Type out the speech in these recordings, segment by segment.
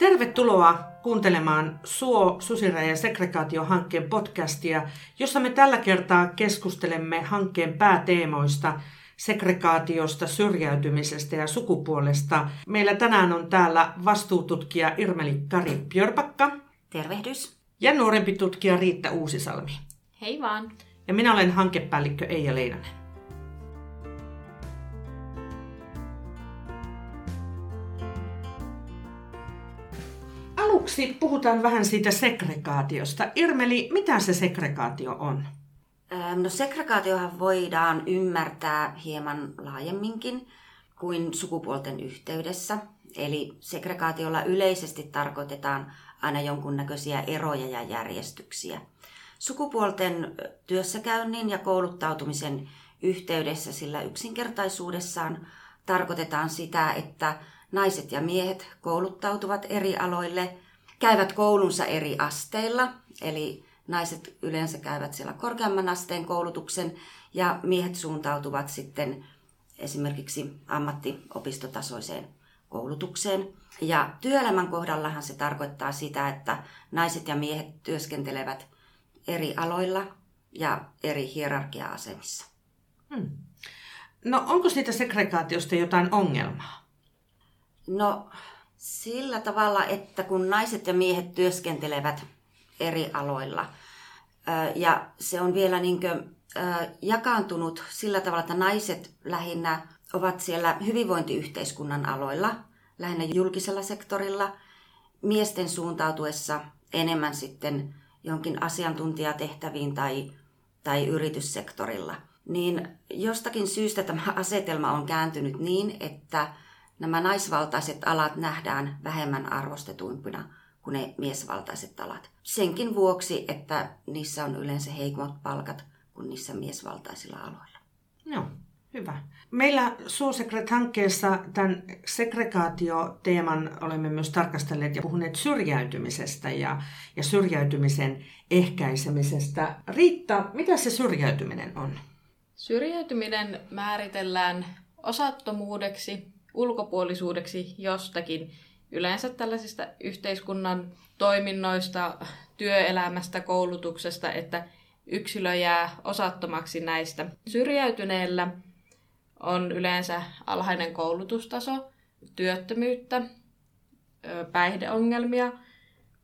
Tervetuloa kuuntelemaan Suo, Susira ja segregaatiohankkeen podcastia, jossa me tällä kertaa keskustelemme hankkeen pääteemoista segregaatiosta, syrjäytymisestä ja sukupuolesta. Meillä tänään on täällä vastuututkija Irmeli Kari Björpakka. Tervehdys. Ja nuorempi tutkija Riitta Uusisalmi. Hei vaan. Ja minä olen hankepäällikkö Eija Leinonen. Aluksi puhutaan vähän siitä segregaatiosta. Irmeli, mitä se segregaatio on? No segregaatiohan voidaan ymmärtää hieman laajemminkin kuin sukupuolten yhteydessä. Eli segregaatiolla yleisesti tarkoitetaan aina jonkunnäköisiä eroja ja järjestyksiä. Sukupuolten työssäkäynnin ja kouluttautumisen yhteydessä sillä yksinkertaisuudessaan tarkoitetaan sitä, että naiset ja miehet kouluttautuvat eri aloille, käyvät koulunsa eri asteilla, eli naiset yleensä käyvät siellä korkeamman asteen koulutuksen ja miehet suuntautuvat sitten esimerkiksi ammattiopistotasoiseen koulutukseen. Ja työelämän kohdallahan se tarkoittaa sitä, että naiset ja miehet työskentelevät eri aloilla ja eri hierarkia-asemissa. Hmm. No onko siitä segregaatiosta jotain ongelmaa? No sillä tavalla, että kun naiset ja miehet työskentelevät eri aloilla ja se on vielä niin kuin, jakaantunut sillä tavalla, että naiset lähinnä ovat siellä hyvinvointiyhteiskunnan aloilla, lähinnä julkisella sektorilla, miesten suuntautuessa enemmän sitten jonkin asiantuntijatehtäviin tai, tai yrityssektorilla. Niin jostakin syystä tämä asetelma on kääntynyt niin, että nämä naisvaltaiset alat nähdään vähemmän arvostetuimpina kuin ne miesvaltaiset alat. Senkin vuoksi, että niissä on yleensä heikommat palkat kuin niissä miesvaltaisilla aloilla. Joo, hyvä. Meillä Suusekret-hankkeessa tämän segregaatio-teeman olemme myös tarkastelleet ja puhuneet syrjäytymisestä ja, ja syrjäytymisen ehkäisemisestä. Riitta, mitä se syrjäytyminen on? Syrjäytyminen määritellään osattomuudeksi, ulkopuolisuudeksi jostakin, yleensä tällaisista yhteiskunnan toiminnoista, työelämästä, koulutuksesta, että yksilö jää osattomaksi näistä. Syrjäytyneellä on yleensä alhainen koulutustaso, työttömyyttä, päihdeongelmia,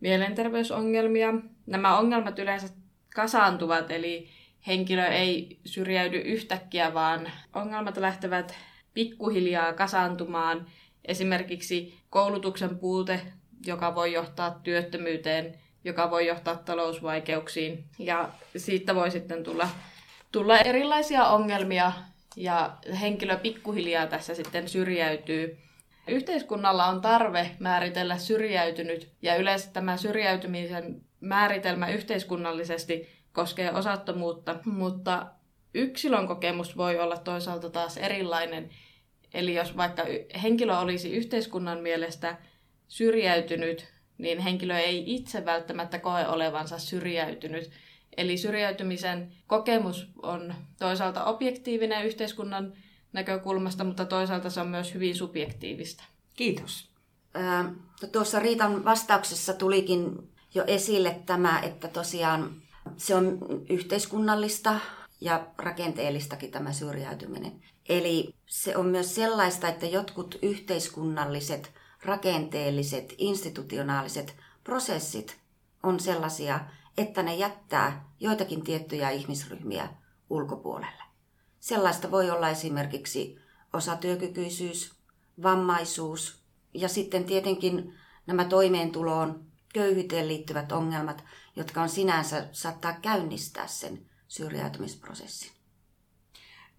mielenterveysongelmia. Nämä ongelmat yleensä kasaantuvat, eli henkilö ei syrjäydy yhtäkkiä, vaan ongelmat lähtevät pikkuhiljaa kasaantumaan. Esimerkiksi koulutuksen puute, joka voi johtaa työttömyyteen, joka voi johtaa talousvaikeuksiin. Ja siitä voi sitten tulla, tulla erilaisia ongelmia ja henkilö pikkuhiljaa tässä sitten syrjäytyy. Yhteiskunnalla on tarve määritellä syrjäytynyt ja yleensä tämä syrjäytymisen määritelmä yhteiskunnallisesti koskee osattomuutta, mutta yksilön kokemus voi olla toisaalta taas erilainen. Eli jos vaikka henkilö olisi yhteiskunnan mielestä syrjäytynyt, niin henkilö ei itse välttämättä koe olevansa syrjäytynyt. Eli syrjäytymisen kokemus on toisaalta objektiivinen yhteiskunnan näkökulmasta, mutta toisaalta se on myös hyvin subjektiivista. Kiitos. tuossa Riitan vastauksessa tulikin jo esille tämä, että tosiaan se on yhteiskunnallista ja rakenteellistakin tämä syrjäytyminen. Eli se on myös sellaista, että jotkut yhteiskunnalliset, rakenteelliset, institutionaaliset prosessit on sellaisia, että ne jättää joitakin tiettyjä ihmisryhmiä ulkopuolelle. Sellaista voi olla esimerkiksi osatyökykyisyys, vammaisuus ja sitten tietenkin nämä toimeentuloon, köyhyyteen liittyvät ongelmat, jotka on sinänsä saattaa käynnistää sen syrjäytymisprosessin.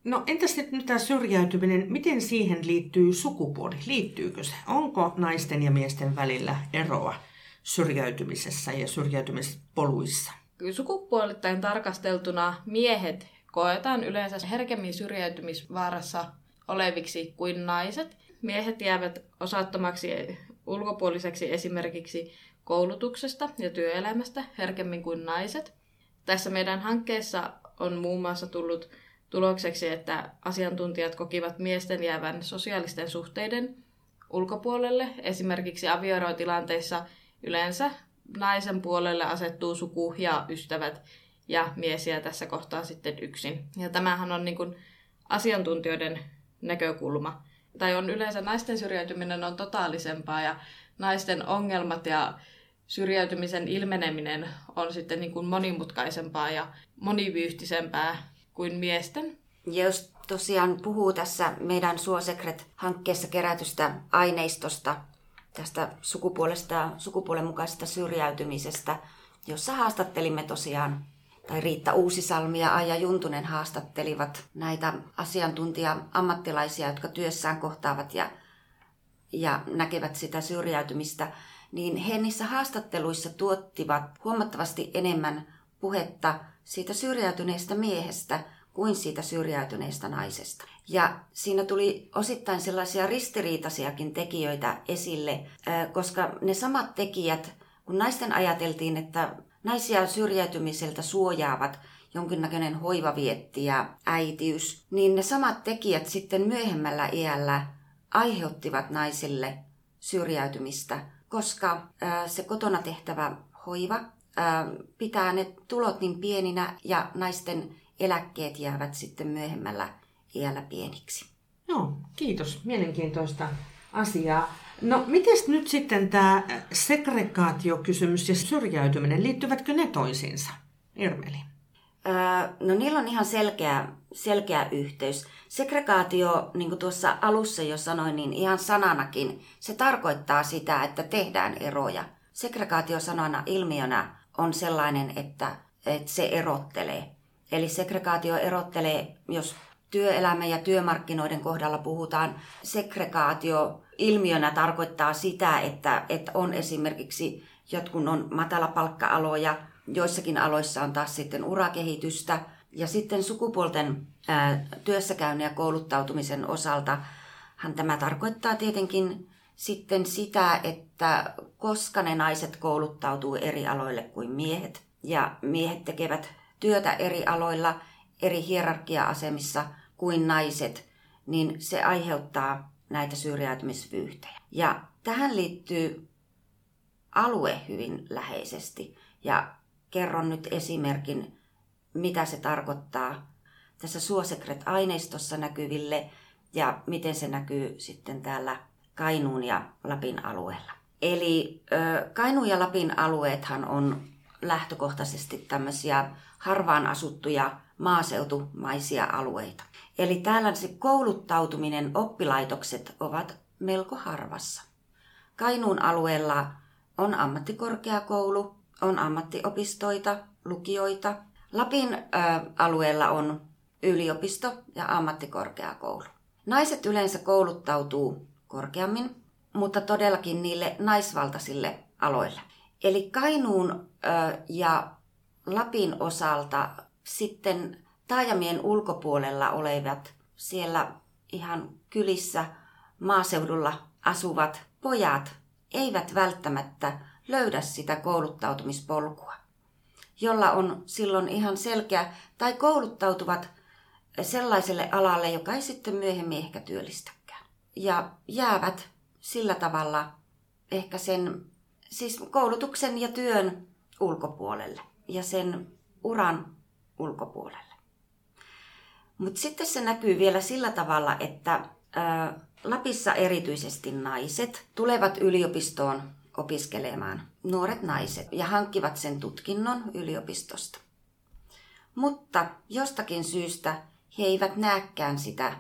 No entäs nyt tämä syrjäytyminen, miten siihen liittyy sukupuoli? Liittyykö se? Onko naisten ja miesten välillä eroa syrjäytymisessä ja syrjäytymispoluissa? Sukupuolittain tarkasteltuna miehet koetaan yleensä herkemmin syrjäytymisvaarassa oleviksi kuin naiset. Miehet jäävät osattomaksi ulkopuoliseksi esimerkiksi koulutuksesta ja työelämästä herkemmin kuin naiset. Tässä meidän hankkeessa on muun muassa tullut tulokseksi, että asiantuntijat kokivat miesten jäävän sosiaalisten suhteiden ulkopuolelle. Esimerkiksi avioerotilanteissa yleensä naisen puolelle asettuu suku ja ystävät ja mies jää tässä kohtaa sitten yksin. Ja tämähän on niin kuin asiantuntijoiden näkökulma. Tai on yleensä naisten syrjäytyminen on totaalisempaa ja naisten ongelmat ja syrjäytymisen ilmeneminen on sitten niin kuin monimutkaisempaa ja monivyyhtisempää kuin miesten. Ja jos tosiaan puhuu tässä meidän Suosekret-hankkeessa kerätystä aineistosta, tästä sukupuolesta sukupuolen mukaisesta syrjäytymisestä, jossa haastattelimme tosiaan, tai Riitta Uusisalmi ja Aija Juntunen haastattelivat näitä asiantuntija-ammattilaisia, jotka työssään kohtaavat ja, ja näkevät sitä syrjäytymistä, niin he niissä haastatteluissa tuottivat huomattavasti enemmän puhetta siitä syrjäytyneestä miehestä kuin siitä syrjäytyneestä naisesta. Ja siinä tuli osittain sellaisia ristiriitaisiakin tekijöitä esille, koska ne samat tekijät, kun naisten ajateltiin, että naisia syrjäytymiseltä suojaavat jonkinnäköinen hoivavietti ja äitiys, niin ne samat tekijät sitten myöhemmällä iällä aiheuttivat naisille syrjäytymistä, koska se kotona tehtävä hoiva pitää ne tulot niin pieninä ja naisten eläkkeet jäävät sitten myöhemmällä iällä pieniksi. Joo, kiitos. Mielenkiintoista asiaa. No, miten nyt sitten tämä segregaatiokysymys ja syrjäytyminen, liittyvätkö ne toisiinsa? Irmeli. No niillä on ihan selkeä, selkeä yhteys. Segregaatio, niin kuin tuossa alussa jo sanoin, niin ihan sananakin, se tarkoittaa sitä, että tehdään eroja. Segregaatio sanana ilmiönä on sellainen, että, että se erottelee. Eli segregaatio erottelee, jos työelämä ja työmarkkinoiden kohdalla puhutaan, segregaatio ilmiönä tarkoittaa sitä, että, että on esimerkiksi jotkun on matalapalkka-aloja, joissakin aloissa on taas sitten urakehitystä. Ja sitten sukupuolten työssäkäynnin ja kouluttautumisen osalta hän tämä tarkoittaa tietenkin sitten sitä, että koska ne naiset kouluttautuu eri aloille kuin miehet ja miehet tekevät työtä eri aloilla, eri hierarkia-asemissa kuin naiset, niin se aiheuttaa näitä syrjäytymisvyyhtejä. Ja tähän liittyy alue hyvin läheisesti. Ja kerron nyt esimerkin, mitä se tarkoittaa tässä Suosekret-aineistossa näkyville ja miten se näkyy sitten täällä Kainuun ja Lapin alueella. Eli Kainuun ja Lapin alueethan on lähtökohtaisesti tämmöisiä harvaan asuttuja maaseutumaisia alueita. Eli täällä se kouluttautuminen, oppilaitokset ovat melko harvassa. Kainuun alueella on ammattikorkeakoulu, on ammattiopistoita, lukioita. Lapin ö, alueella on yliopisto ja ammattikorkeakoulu. Naiset yleensä kouluttautuu korkeammin, mutta todellakin niille naisvaltaisille aloille. Eli Kainuun ö, ja Lapin osalta sitten taajamien ulkopuolella olevat siellä ihan kylissä maaseudulla asuvat pojat eivät välttämättä löydä sitä kouluttautumispolkua, jolla on silloin ihan selkeä, tai kouluttautuvat sellaiselle alalle, joka ei sitten myöhemmin ehkä työllistäkään. Ja jäävät sillä tavalla ehkä sen, siis koulutuksen ja työn ulkopuolelle ja sen uran ulkopuolelle. Mutta sitten se näkyy vielä sillä tavalla, että ää, Lapissa erityisesti naiset tulevat yliopistoon opiskelemaan, nuoret naiset, ja hankkivat sen tutkinnon yliopistosta. Mutta jostakin syystä he eivät näekään sitä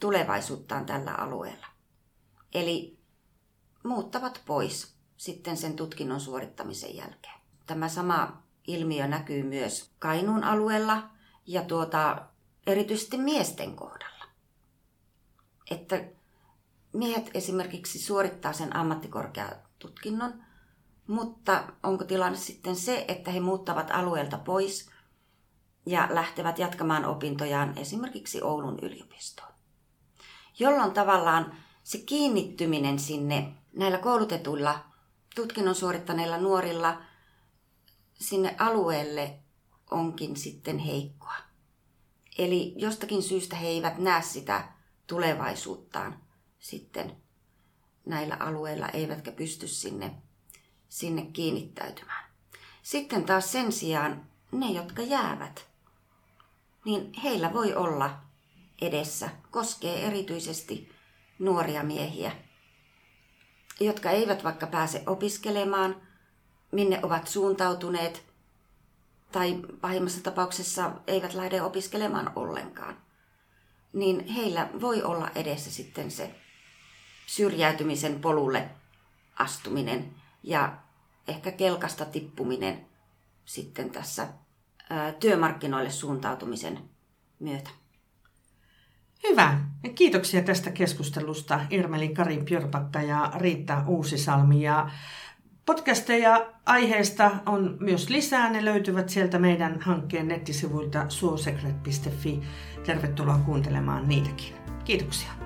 tulevaisuuttaan tällä alueella. Eli muuttavat pois sitten sen tutkinnon suorittamisen jälkeen. Tämä sama ilmiö näkyy myös Kainuun alueella ja tuota, erityisesti miesten kohdalla. Että miehet esimerkiksi suorittaa sen ammattikorkeatutkinnon, mutta onko tilanne sitten se, että he muuttavat alueelta pois ja lähtevät jatkamaan opintojaan esimerkiksi Oulun yliopistoon. Jolloin tavallaan se kiinnittyminen sinne näillä koulutetuilla tutkinnon suorittaneilla nuorilla sinne alueelle onkin sitten heikkoa. Eli jostakin syystä he eivät näe sitä tulevaisuuttaan sitten näillä alueilla eivätkä pysty sinne, sinne kiinnittäytymään. Sitten taas sen sijaan ne, jotka jäävät, niin heillä voi olla edessä, koskee erityisesti nuoria miehiä, jotka eivät vaikka pääse opiskelemaan, minne ovat suuntautuneet, tai pahimmassa tapauksessa eivät lähde opiskelemaan ollenkaan, niin heillä voi olla edessä sitten se syrjäytymisen polulle astuminen ja ehkä kelkasta tippuminen sitten tässä työmarkkinoille suuntautumisen myötä. Hyvä. Kiitoksia tästä keskustelusta Irmeli Karin Pjörpakka ja Riitta Uusisalmi. Ja podcasteja aiheesta on myös lisää. Ne löytyvät sieltä meidän hankkeen nettisivuilta suosekret.fi. Tervetuloa kuuntelemaan niitäkin. Kiitoksia.